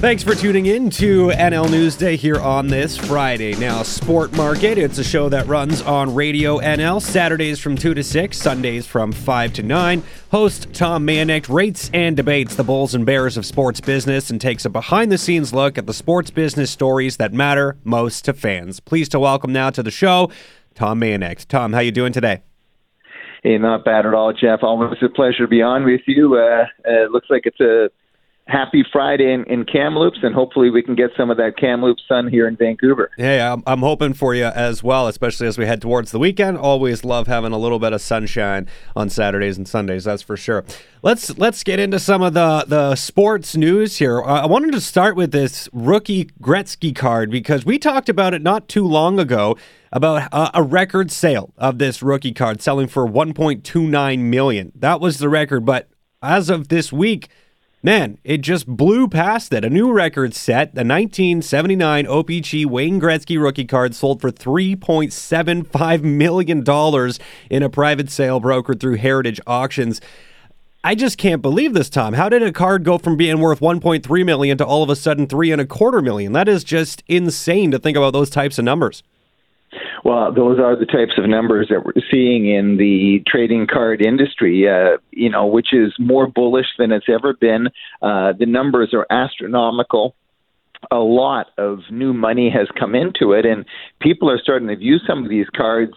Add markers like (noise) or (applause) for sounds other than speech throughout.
Thanks for tuning in to NL Newsday here on this Friday. Now, Sport Market, it's a show that runs on Radio NL Saturdays from 2 to 6, Sundays from 5 to 9. Host Tom Mayenknecht rates and debates the bulls and bears of sports business and takes a behind the scenes look at the sports business stories that matter most to fans. Pleased to welcome now to the show Tom Mayenknecht. Tom, how you doing today? Hey, not bad at all, Jeff. Always a pleasure to be on with you. Uh, uh, looks like it's a happy Friday in, in Kamloops, and hopefully we can get some of that Kamloops sun here in Vancouver. Hey, I'm, I'm hoping for you as well, especially as we head towards the weekend. Always love having a little bit of sunshine on Saturdays and Sundays. That's for sure. Let's let's get into some of the the sports news here. Uh, I wanted to start with this rookie Gretzky card because we talked about it not too long ago about a, a record sale of this rookie card selling for 1.29 million. That was the record, but as of this week Man, it just blew past it. A new record set. The 1979 OPC Wayne Gretzky rookie card sold for $3.75 million in a private sale brokered through Heritage Auctions. I just can't believe this, Tom. How did a card go from being worth 1.3 million to all of a sudden three and a quarter million? That is just insane to think about those types of numbers. Well, those are the types of numbers that we're seeing in the trading card industry, uh, you know, which is more bullish than it's ever been. Uh, the numbers are astronomical. A lot of new money has come into it, and people are starting to view some of these cards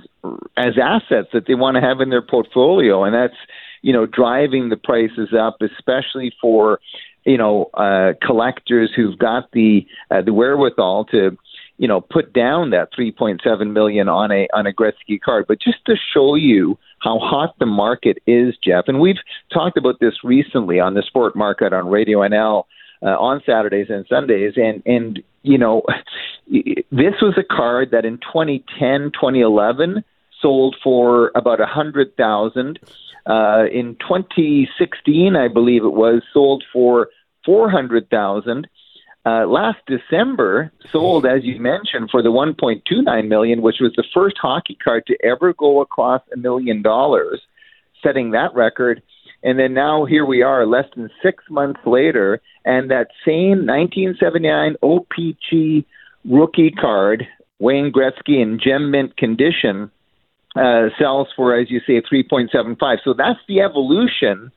as assets that they want to have in their portfolio, and that's you know driving the prices up, especially for you know uh, collectors who've got the uh, the wherewithal to you know, put down that 3.7 million on a on a Gretzky card. But just to show you how hot the market is, Jeff, and we've talked about this recently on the sport market on Radio NL uh, on Saturdays and Sundays, and and you know, (laughs) this was a card that in 2010, 2011 sold for about a hundred thousand. Uh, in 2016, I believe it was sold for four hundred thousand uh, last December sold, as you mentioned, for the 1.29 million, which was the first hockey card to ever go across a million dollars, setting that record. And then now here we are, less than six months later, and that same 1979 OPC rookie card, Wayne Gretzky in gem mint condition, uh, sells for, as you say, 3.75. So that's the evolution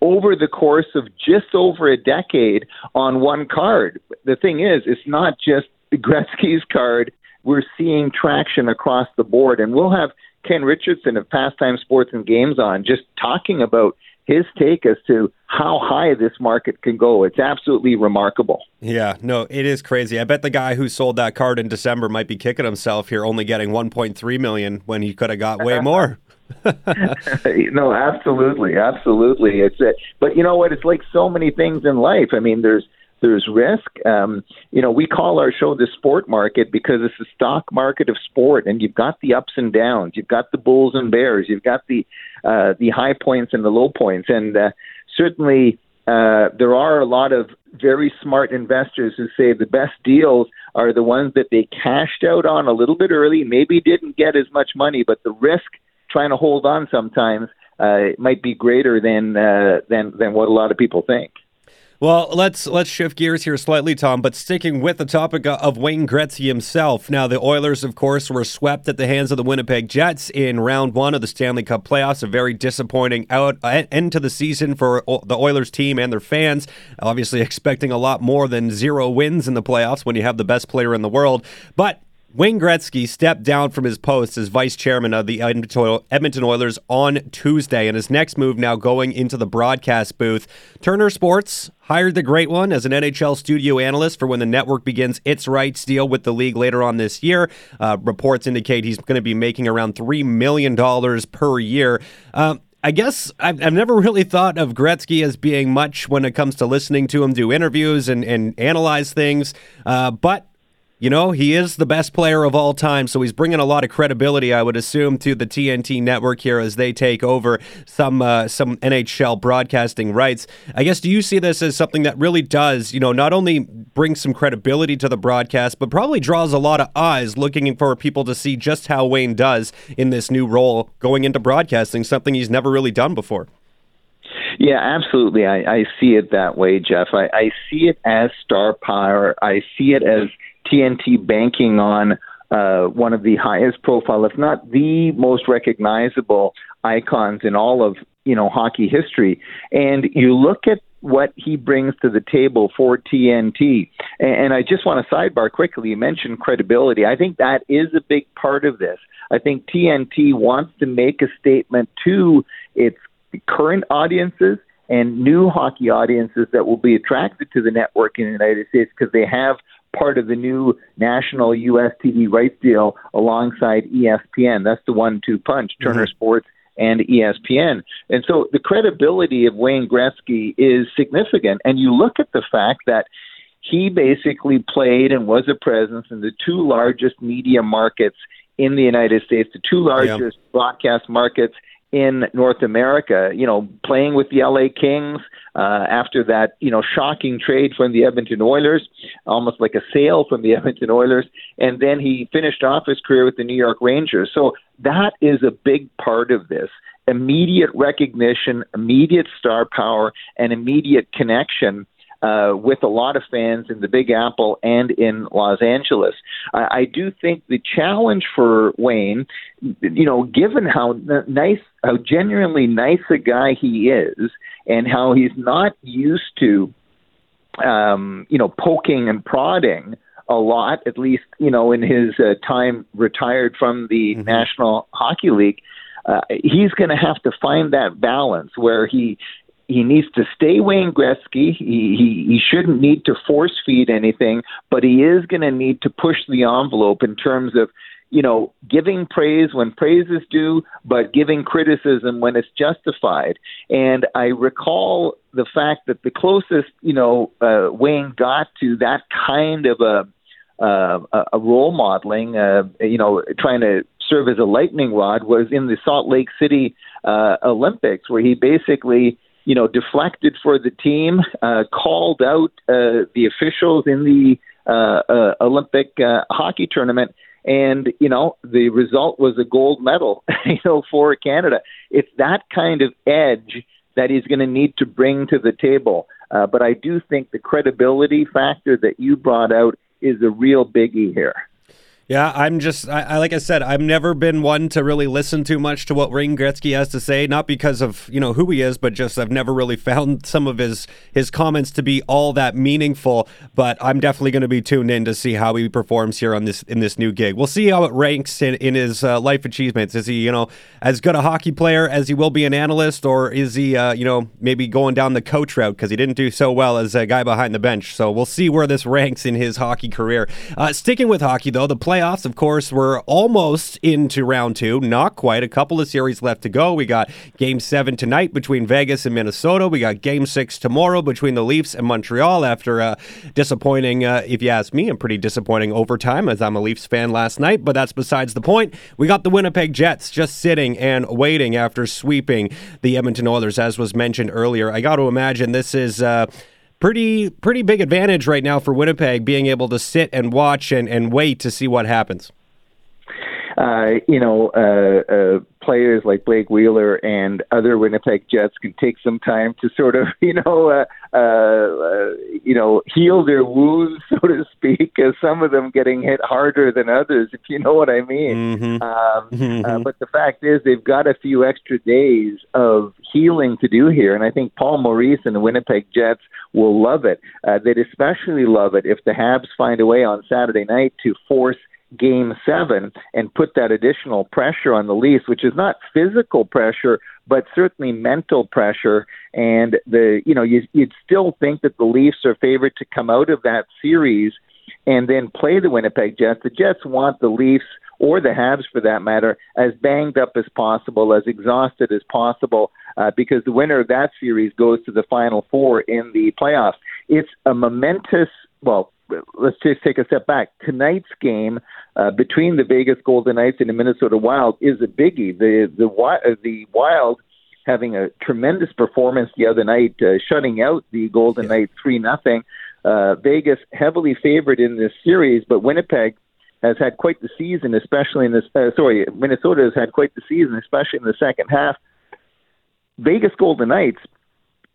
over the course of just over a decade on one card. The thing is, it's not just Gretzky's card. We're seeing traction across the board, and we'll have Ken Richardson of Pastime Sports and Games on just talking about his take as to how high this market can go. It's absolutely remarkable. Yeah, no, it is crazy. I bet the guy who sold that card in December might be kicking himself here, only getting 1.3 million when he could have got way (laughs) more. (laughs) no, absolutely, absolutely. It's a, but you know what? It's like so many things in life. I mean, there's there's risk. Um, you know, we call our show the sport market because it's the stock market of sport, and you've got the ups and downs. You've got the bulls and bears. You've got the uh, the high points and the low points, and uh, certainly uh, there are a lot of very smart investors who say the best deals are the ones that they cashed out on a little bit early, maybe didn't get as much money, but the risk trying to hold on sometimes uh, might be greater than uh, than than what a lot of people think. Well, let's let's shift gears here slightly, Tom. But sticking with the topic of Wayne Gretzky himself. Now, the Oilers, of course, were swept at the hands of the Winnipeg Jets in Round One of the Stanley Cup playoffs. A very disappointing out uh, end to the season for the Oilers team and their fans. Obviously, expecting a lot more than zero wins in the playoffs when you have the best player in the world. But Wayne Gretzky stepped down from his post as vice chairman of the Edmonton Oilers on Tuesday, and his next move now going into the broadcast booth. Turner Sports hired the great one as an NHL studio analyst for when the network begins its rights deal with the league later on this year. Uh, reports indicate he's going to be making around $3 million per year. Um, I guess I've, I've never really thought of Gretzky as being much when it comes to listening to him do interviews and, and analyze things. Uh, but you know, he is the best player of all time, so he's bringing a lot of credibility, I would assume, to the TNT network here as they take over some uh, some NHL broadcasting rights. I guess do you see this as something that really does, you know, not only bring some credibility to the broadcast, but probably draws a lot of eyes looking for people to see just how Wayne does in this new role going into broadcasting, something he's never really done before. Yeah, absolutely. I, I see it that way, Jeff. I, I see it as star power. I see it as TNT banking on uh, one of the highest profile, if not the most recognizable icons in all of you know hockey history. And you look at what he brings to the table for TNT. And I just want to sidebar quickly. You mentioned credibility. I think that is a big part of this. I think TNT wants to make a statement to its current audiences and new hockey audiences that will be attracted to the network in the United States because they have part of the new national US TV rights deal alongside ESPN. That's the one two punch, Turner mm-hmm. Sports and ESPN. And so the credibility of Wayne Gretzky is significant. And you look at the fact that he basically played and was a presence in the two largest media markets in the United States, the two largest yeah. broadcast markets in North America, you know, playing with the LA Kings uh, after that, you know, shocking trade from the Edmonton Oilers, almost like a sale from the (laughs) Edmonton Oilers, and then he finished off his career with the New York Rangers. So that is a big part of this immediate recognition, immediate star power, and immediate connection uh, with a lot of fans in the Big Apple and in Los Angeles. I, I do think the challenge for Wayne, you know, given how nice, how genuinely nice a guy he is, and how he's not used to, um, you know, poking and prodding a lot, at least, you know, in his uh, time retired from the mm-hmm. National Hockey League. Uh, he's going to have to find that balance where he he needs to stay Wayne Gretzky. He, he, he shouldn't need to force feed anything, but he is going to need to push the envelope in terms of, you know, giving praise when praise is due, but giving criticism when it's justified. And I recall the fact that the closest, you know, uh, Wayne got to that kind of a uh, a role modeling, uh, you know, trying to serve as a lightning rod was in the Salt Lake City uh, Olympics, where he basically you know, deflected for the team, uh, called out uh, the officials in the uh, uh, Olympic uh, hockey tournament, and you know, the result was a gold medal, (laughs) you know, for Canada. It's that kind of edge that he's going to need to bring to the table. Uh, but I do think the credibility factor that you brought out is a real biggie here. Yeah, I'm just, I, I, like I said, I've never been one to really listen too much to what Wayne Gretzky has to say, not because of you know who he is, but just I've never really found some of his his comments to be all that meaningful. But I'm definitely going to be tuned in to see how he performs here on this in this new gig. We'll see how it ranks in, in his uh, life achievements. Is he you know as good a hockey player as he will be an analyst, or is he uh, you know maybe going down the coach route because he didn't do so well as a guy behind the bench? So we'll see where this ranks in his hockey career. Uh, sticking with hockey though, the play playoffs, of course, we're almost into round two. Not quite. A couple of series left to go. We got game seven tonight between Vegas and Minnesota. We got game six tomorrow between the Leafs and Montreal after a disappointing, uh, if you ask me, a pretty disappointing overtime as I'm a Leafs fan last night, but that's besides the point. We got the Winnipeg Jets just sitting and waiting after sweeping the Edmonton Oilers, as was mentioned earlier. I got to imagine this is. Uh, pretty pretty big advantage right now for Winnipeg being able to sit and watch and, and wait to see what happens. Uh, you know, uh, uh, players like Blake Wheeler and other Winnipeg Jets can take some time to sort of, (laughs) you know, uh, uh, uh, you know, heal their wounds, (laughs) so to speak. As some of them getting hit harder than others, if you know what I mean. Mm-hmm. Um, (laughs) mm-hmm. Uh, but the fact is, they've got a few extra days of healing to do here, and I think Paul Maurice and the Winnipeg Jets will love it. Uh, they'd especially love it if the Habs find a way on Saturday night to force game seven and put that additional pressure on the Leafs, which is not physical pressure, but certainly mental pressure. And the you know you, you'd still think that the Leafs are favored to come out of that series and then play the Winnipeg Jets. The Jets want the Leafs or the Habs for that matter as banged up as possible, as exhausted as possible, uh, because the winner of that series goes to the Final Four in the playoffs. It's a momentous well let's just take a step back. Tonight's game uh, between the Vegas Golden Knights and the Minnesota Wild is a biggie. The the uh, the Wild having a tremendous performance the other night, uh, shutting out the Golden yeah. Knights three nothing. Uh, Vegas heavily favored in this series, but Winnipeg has had quite the season, especially in this. Uh, sorry, Minnesota has had quite the season, especially in the second half. Vegas Golden Knights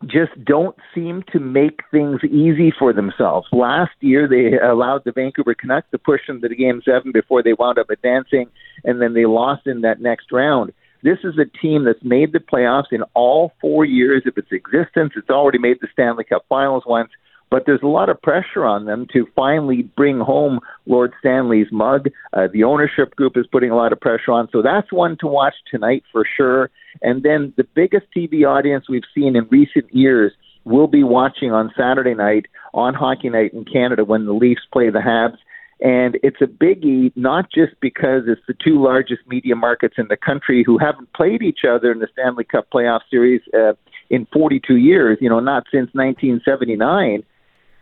just don't seem to make things easy for themselves. Last year, they allowed the Vancouver Canucks to push them to the game seven before they wound up advancing, and then they lost in that next round. This is a team that's made the playoffs in all four years of its existence. It's already made the Stanley Cup Finals once, but there's a lot of pressure on them to finally bring home Lord Stanley's mug. Uh, the ownership group is putting a lot of pressure on, so that's one to watch tonight for sure. And then the biggest TV audience we've seen in recent years will be watching on Saturday night on Hockey Night in Canada when the Leafs play the Habs. And it's a biggie, not just because it's the two largest media markets in the country who haven't played each other in the Stanley Cup playoff series uh, in 42 years, you know, not since 1979.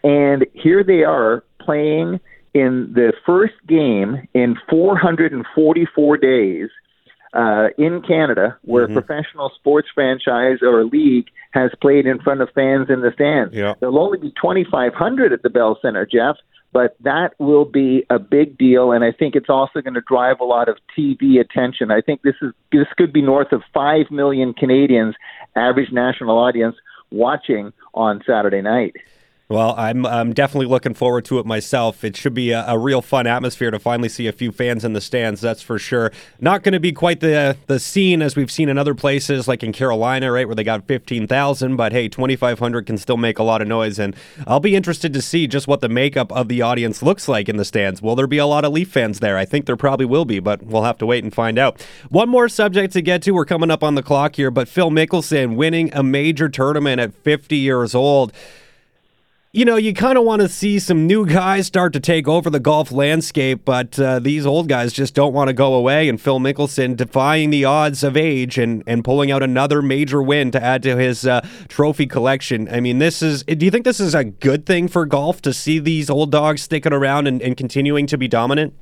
And here they are playing in the first game in 444 days uh, in Canada, where mm-hmm. a professional sports franchise or league has played in front of fans in the stands. Yeah. There'll only be 2,500 at the Bell Center, Jeff, but that will be a big deal, and I think it's also going to drive a lot of TV attention. I think this is this could be north of five million Canadians, average national audience, watching on Saturday night. Well, I'm I'm definitely looking forward to it myself. It should be a, a, real fun atmosphere to finally see a few fans in the stands. That's for sure. Not going to be quite the the scene as we've seen in other places, like in Carolina, right, where they got fifteen thousand. But hey, twenty five hundred can still make a lot of noise, and I'll be interested to see just what the makeup of the audience looks like in the stands. Will there be a lot of Leaf fans there? I think there probably will be, but we'll have to wait and find out. One more subject to get to. We're coming up on the clock here, but Phil Mickelson winning a major tournament at fifty years old you know, you kind of want to see some new guys start to take over the golf landscape, but uh, these old guys just don't want to go away. And Phil Mickelson defying the odds of age and, and pulling out another major win to add to his uh, trophy collection. I mean, this is, do you think this is a good thing for golf to see these old dogs sticking around and, and continuing to be dominant?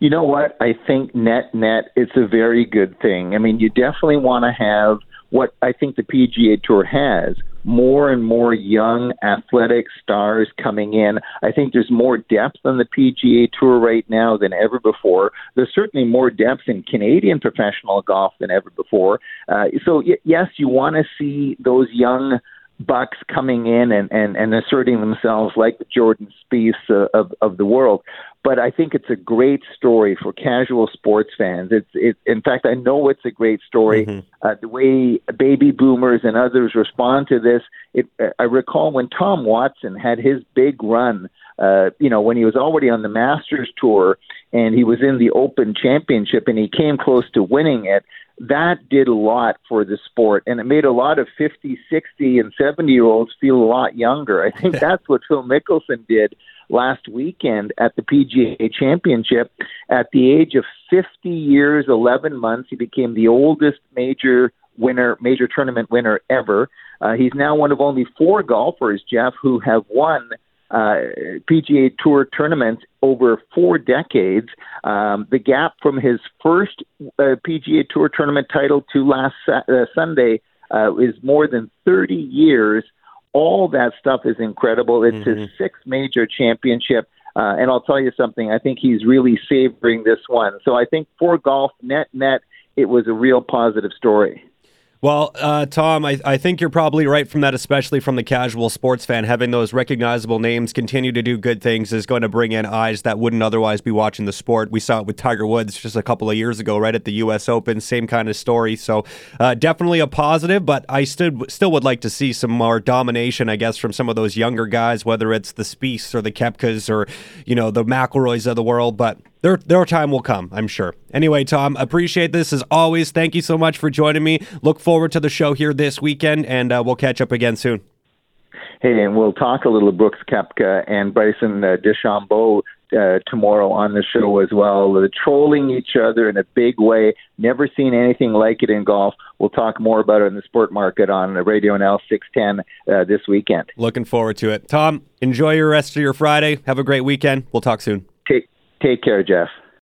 You know what? I think net net, it's a very good thing. I mean, you definitely want to have what I think the PGA Tour has more and more young athletic stars coming in. I think there's more depth on the PGA Tour right now than ever before. There's certainly more depth in Canadian professional golf than ever before. Uh, so, y- yes, you want to see those young bucks coming in and, and, and asserting themselves like the Jordan Spieth uh, of, of the world but I think it's a great story for casual sports fans. It's it. In fact, I know it's a great story. Mm-hmm. Uh, the way baby boomers and others respond to this. It, I recall when Tom Watson had his big run. Uh, you know, when he was already on the Masters tour and he was in the Open Championship and he came close to winning it. That did a lot for the sport, and it made a lot of 50, 60, and 70 year olds feel a lot younger. I think (laughs) that's what Phil Mickelson did last weekend at the PGA Championship. At the age of 50 years, 11 months, he became the oldest major winner, major tournament winner ever. Uh, he's now one of only four golfers, Jeff, who have won uh, PGA Tour tournaments over four decades. Um, the gap from his first uh, PGA Tour tournament title to last uh, Sunday uh, is more than 30 years all that stuff is incredible. It's mm-hmm. his sixth major championship. Uh, and I'll tell you something, I think he's really savoring this one. So I think for golf, net, net, it was a real positive story. Well, uh, Tom, I, I think you're probably right from that, especially from the casual sports fan. Having those recognizable names continue to do good things is going to bring in eyes that wouldn't otherwise be watching the sport. We saw it with Tiger Woods just a couple of years ago, right at the U.S. Open, same kind of story. So uh, definitely a positive, but I still still would like to see some more domination, I guess, from some of those younger guys, whether it's the Spieths or the Koepkas or you know the McIlroys of the world. But their their time will come, I'm sure. Anyway, Tom, appreciate this as always. Thank you so much for joining me. Look forward to the show here this weekend, and uh, we'll catch up again soon. Hey, and we'll talk a little Brooks Koepka and Bryson uh, DeChambeau uh, tomorrow on the show as well. They're trolling each other in a big way. Never seen anything like it in golf. We'll talk more about it in the sport market on the Radio NL 610 uh, this weekend. Looking forward to it. Tom, enjoy your rest of your Friday. Have a great weekend. We'll talk soon. Take care, Jeff.